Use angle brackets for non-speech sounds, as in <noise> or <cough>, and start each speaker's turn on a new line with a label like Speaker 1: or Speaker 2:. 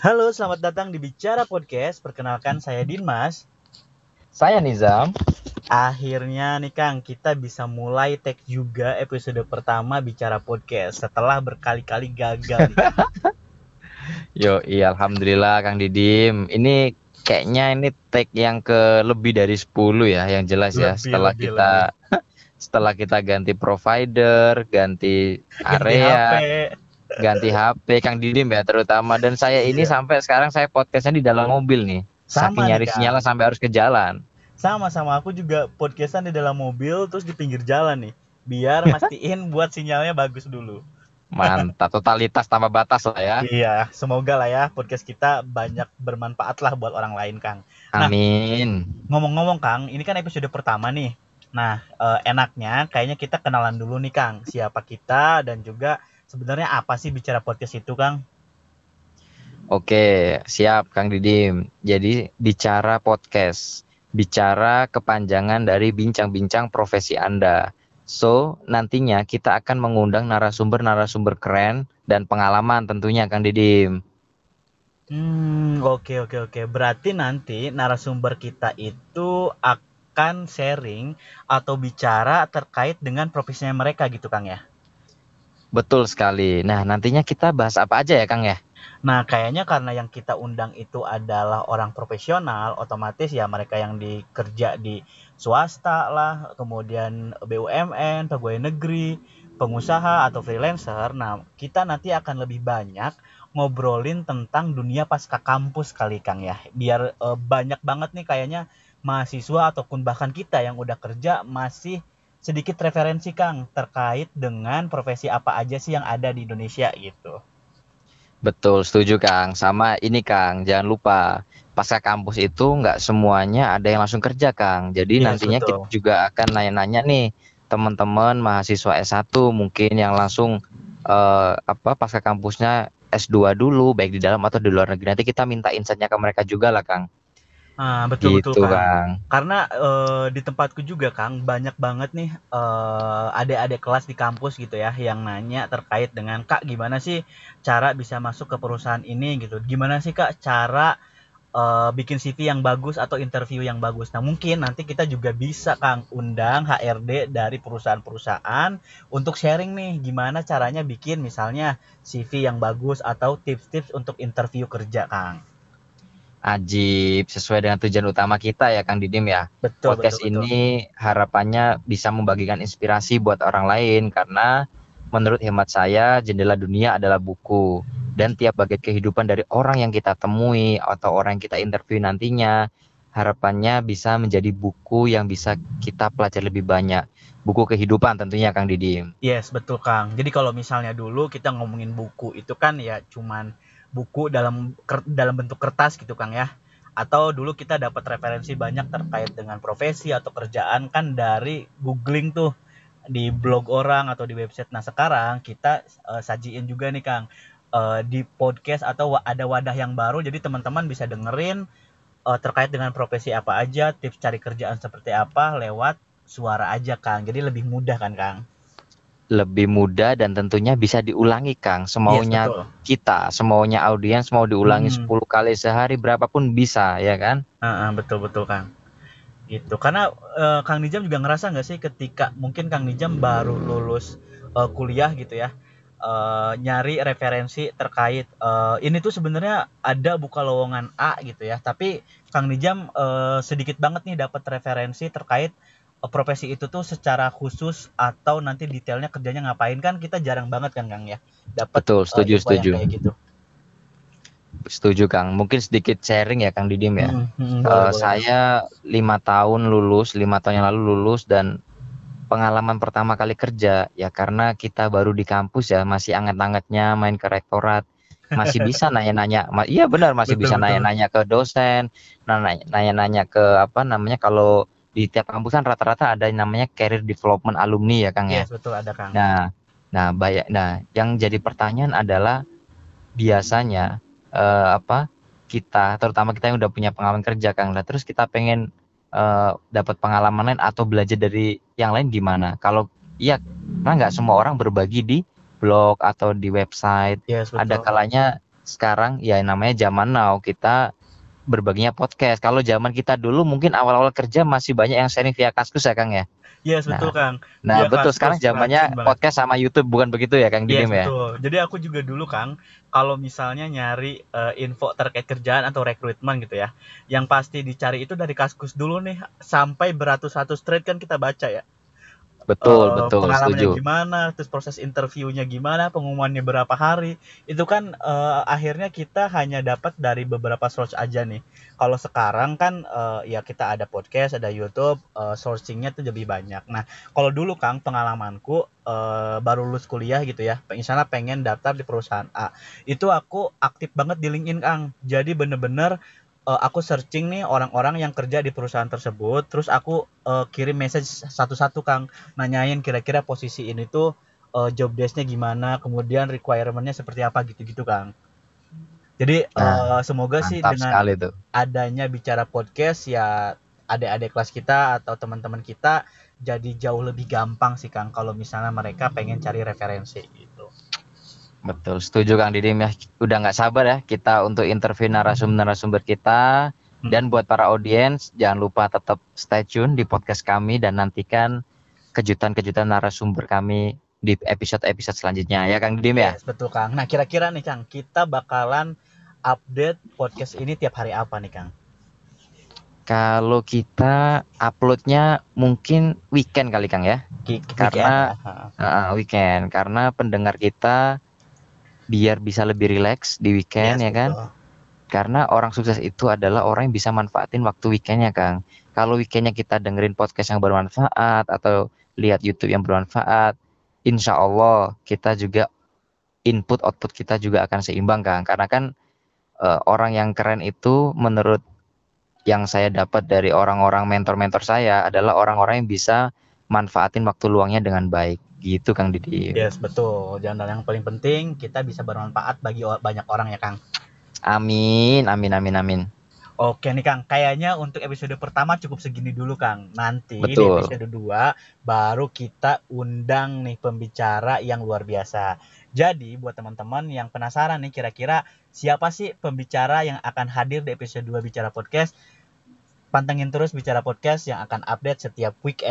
Speaker 1: Halo, selamat datang di Bicara Podcast. Perkenalkan saya Dimas.
Speaker 2: Saya Nizam.
Speaker 1: Akhirnya nih Kang, kita bisa mulai tag juga episode pertama Bicara Podcast setelah berkali-kali gagal. <laughs>
Speaker 2: Yo, iya alhamdulillah Kang Didim. Ini kayaknya ini tag yang ke lebih dari 10 ya, yang jelas ya
Speaker 1: Lebih,
Speaker 2: setelah
Speaker 1: lebih,
Speaker 2: kita <laughs> setelah kita ganti provider, ganti
Speaker 1: Ganti
Speaker 2: area,
Speaker 1: HP.
Speaker 2: Ganti HP Kang Didim ya terutama dan saya ini
Speaker 1: Iya.
Speaker 2: sampai sekarang saya podcastnya di dalam mobil nih.
Speaker 1: Sama
Speaker 2: Saking nyari
Speaker 1: Kang.
Speaker 2: sinyal sampai harus ke jalan.
Speaker 1: Sama-sama aku juga podcastan di dalam mobil terus di pinggir jalan nih. Biar <laughs> mastiin buat sinyalnya bagus dulu.
Speaker 2: Mantap, totalitas tanpa batas lah ya.
Speaker 1: Iya, semoga lah ya podcast kita banyak bermanfaat lah buat orang lain Kang. Nah.
Speaker 2: Amin.
Speaker 1: Ngomong-ngomong Kang, ini kan episode pertama nih. Nah, eh, enaknya kayaknya kita kenalan dulu nih Kang. Siapa kita dan juga sebenarnya apa sih bicara podcast itu Kang?
Speaker 2: Oke, siap Kang Didim. Jadi bicara podcast, bicara kepanjangan dari bincang-bincang profesi Anda. So, nantinya kita akan mengundang narasumber-narasumber keren dan pengalaman tentunya Kang Didim.
Speaker 1: Hmm, oke oke oke. Berarti nanti narasumber kita itu akan sharing atau bicara terkait dengan profesinya mereka gitu Kang ya.
Speaker 2: Betul sekali. Nah, nantinya kita bahas apa aja ya Kang ya?
Speaker 1: Nah, kayaknya karena yang kita undang itu adalah orang profesional, otomatis ya mereka yang dikerja di swasta lah, kemudian BUMN, pegawai negeri, pengusaha atau freelancer. Nah, kita nanti akan lebih banyak ngobrolin tentang dunia pasca kampus kali Kang ya. Biar eh, banyak banget nih kayaknya mahasiswa ataupun bahkan kita yang udah kerja masih sedikit referensi Kang terkait dengan profesi apa aja sih yang ada di Indonesia gitu.
Speaker 2: Betul, setuju Kang. Sama ini Kang, jangan lupa pasca kampus itu nggak semuanya ada yang langsung kerja Kang. Jadi
Speaker 1: Yes,
Speaker 2: nantinya
Speaker 1: betul.
Speaker 2: kita juga akan nanya-nanya nih teman-teman mahasiswa S1 mungkin yang langsung eh, apa pasca kampusnya S2 dulu baik di dalam atau di luar negeri. Nanti kita minta insight-nya ke mereka juga lah Kang.
Speaker 1: Ah, betul
Speaker 2: Gitu
Speaker 1: betul Kang.
Speaker 2: Kang.
Speaker 1: Karena eh, di tempatku juga Kang banyak banget nih eh, adik-adik kelas di kampus gitu ya yang nanya terkait dengan Kak gimana sih cara bisa masuk ke perusahaan ini gitu. Gimana sih Kak cara eh, bikin CV yang bagus atau interview yang bagus. Nah, mungkin nanti kita juga bisa Kang undang HRD dari perusahaan-perusahaan untuk sharing nih gimana caranya bikin misalnya CV yang bagus atau tips-tips untuk interview kerja Kang.
Speaker 2: Ajib sesuai dengan tujuan utama kita ya Kang Didim ya.
Speaker 1: Betul
Speaker 2: podcast
Speaker 1: betul betul.
Speaker 2: ini harapannya bisa membagikan inspirasi buat orang lain karena menurut hemat saya jendela dunia adalah buku dan tiap bagian kehidupan dari orang yang kita temui atau orang yang kita interview nantinya harapannya bisa menjadi buku yang bisa kita pelajari lebih banyak buku kehidupan tentunya Kang Didim
Speaker 1: Yes, betul Kang. Jadi kalau misalnya dulu kita ngomongin buku itu kan ya cuman buku dalam dalam bentuk kertas gitu Kang ya. Atau dulu kita dapat referensi banyak terkait dengan profesi atau kerjaan kan dari googling tuh di blog orang atau di website. Nah, sekarang kita eh, sajiin juga nih Kang eh, di podcast atau ada wadah yang baru jadi teman-teman bisa dengerin eh, terkait dengan profesi apa aja, tips cari kerjaan seperti apa lewat suara aja Kang. Jadi lebih mudah kan Kang?
Speaker 2: Lebih mudah dan tentunya bisa diulangi Kang semaunya
Speaker 1: Yes, betul.
Speaker 2: kita semaunya audiens mau diulangi
Speaker 1: Hmm.
Speaker 2: 10 kali sehari berapapun bisa ya kan
Speaker 1: Heeh, betul betul Kang. Gitu. Karena eh, Kang Nijam juga ngerasa nggak sih ketika mungkin Kang Nijam baru lulus eh, kuliah gitu ya, eh, nyari referensi terkait eh, ini tuh sebenarnya ada buka lowongan A gitu ya, tapi Kang Nijam eh, sedikit banget nih dapat referensi terkait profesi itu tuh secara khusus atau nanti detailnya kerjanya ngapain kan kita jarang banget kan Kang ya dapat
Speaker 2: betul
Speaker 1: eh,
Speaker 2: setuju
Speaker 1: yang
Speaker 2: setuju
Speaker 1: kayak gitu.
Speaker 2: Setuju Kang. Mungkin sedikit sharing ya Kang Didim ya.
Speaker 1: Hmm, hmm,
Speaker 2: Eh,
Speaker 1: boleh, boleh.
Speaker 2: saya lima tahun lulus, lima tahun yang lalu lulus dan pengalaman pertama kali kerja ya karena kita baru di kampus ya masih anget-angetnya main ke rektorat masih bisa <laughs> nanya-nanya Ma- iya benar masih
Speaker 1: Betul,
Speaker 2: bisa nanya-nanya ke dosen nah, nanya- nanya-nanya ke apa namanya kalau di tiap kampus kan rata-rata ada yang namanya career development alumni ya Kang ya
Speaker 1: Yes, betul ada Kang.
Speaker 2: Nah, nah, banyak. Nah, yang jadi pertanyaan adalah biasanya eh, apa kita, terutama kita yang udah punya pengalaman kerja, Kang. Lah, terus kita pengen eh, dapat pengalaman lain atau belajar dari yang lain gimana? Kalau iya, karena nggak semua orang berbagi di blog atau di website.
Speaker 1: Yes, betul.
Speaker 2: Ada kalanya sekarang ya namanya zaman now kita berbaginya podcast. Kalau zaman kita dulu mungkin awal-awal kerja masih banyak yang sharing via Kaskus ya Kang ya.
Speaker 1: Yes betul Kang.
Speaker 2: Nah,
Speaker 1: Via
Speaker 2: betul
Speaker 1: Kaskus,
Speaker 2: sekarang zamannya
Speaker 1: banget.
Speaker 2: podcast sama YouTube bukan begitu ya Kang
Speaker 1: Yes
Speaker 2: Didim ya?
Speaker 1: betul. Jadi aku juga dulu Kang, kalau misalnya nyari eh, info terkait kerjaan atau rekrutmen gitu ya, yang pasti dicari itu dari Kaskus dulu nih sampai beratus-ratus thread kan kita baca ya.
Speaker 2: Betul,
Speaker 1: Eh,
Speaker 2: betul,
Speaker 1: pengalamannya
Speaker 2: setuju.
Speaker 1: gimana, terus proses interviewnya gimana, pengumumannya berapa hari, itu kan eh, akhirnya kita hanya dapat dari beberapa source aja nih. Kalau sekarang kan eh, ya kita ada podcast, ada YouTube, eh, sourcingnya tuh lebih banyak. Nah, kalau dulu Kang pengalamanku eh, baru lulus kuliah gitu ya, misalnya pengen daftar di perusahaan A, itu aku aktif banget di LinkedIn Kang. Jadi bener-bener eh, aku searching nih orang-orang yang kerja di perusahaan tersebut, terus aku eh, kirim message satu-satu Kang nanyain kira-kira posisi ini tuh uh, job desk-nya gimana, kemudian requirement-nya seperti apa gitu-gitu, Kang. Jadi
Speaker 2: Nah,
Speaker 1: uh, semoga sih dengan adanya bicara podcast ya adik-adik kelas kita atau teman-teman kita jadi jauh lebih gampang sih Kang kalau misalnya mereka pengen cari referensi gitu.
Speaker 2: Betul, setuju Kang Didim ya. Udah nggak sabar ya kita untuk interview narasumber-narasumber kita.
Speaker 1: Hmm.
Speaker 2: Dan buat para audiens, jangan lupa tetap stay tune di podcast kami dan nantikan kejutan-kejutan narasumber kami di episode-episode selanjutnya ya Kang Didim ya.
Speaker 1: Yes, betul Kang. Nah, kira-kira nih Kang, kita bakalan update podcast ini tiap hari apa nih Kang?
Speaker 2: Kalau kita uploadnya mungkin weekend kali Kang ya.
Speaker 1: Ki-
Speaker 2: Karena-
Speaker 1: weekend ya?
Speaker 2: Ah, weekend karena pendengar kita biar bisa lebih rileks di weekend
Speaker 1: Yes,
Speaker 2: ya kan.
Speaker 1: betul.
Speaker 2: Karena orang sukses itu adalah orang yang bisa manfaatin waktu weekendnya, Kang. Kalau weekendnya kita dengerin podcast yang bermanfaat atau lihat YouTube yang bermanfaat, insya Allah kita juga input output kita juga akan seimbang, Kang. Karena kan eh, orang yang keren itu menurut yang saya dapat dari orang-orang mentor-mentor saya adalah orang-orang yang bisa manfaatin waktu luangnya dengan baik. Gitu, Kang Didi.
Speaker 1: Yes, betul. Dan yang paling penting kita bisa bermanfaat bagi banyak orang ya, Kang.
Speaker 2: Amin, amin, amin, amin.
Speaker 1: Oke nih Kang, kayaknya untuk episode pertama cukup segini dulu Kang. Nanti di
Speaker 2: Betul.
Speaker 1: episode 2 baru kita undang nih pembicara yang luar biasa. Jadi buat teman-teman yang penasaran nih kira-kira siapa sih pembicara yang akan hadir di episode 2 Bicara Podcast? Pantengin terus Bicara Podcast yang akan update setiap weekend.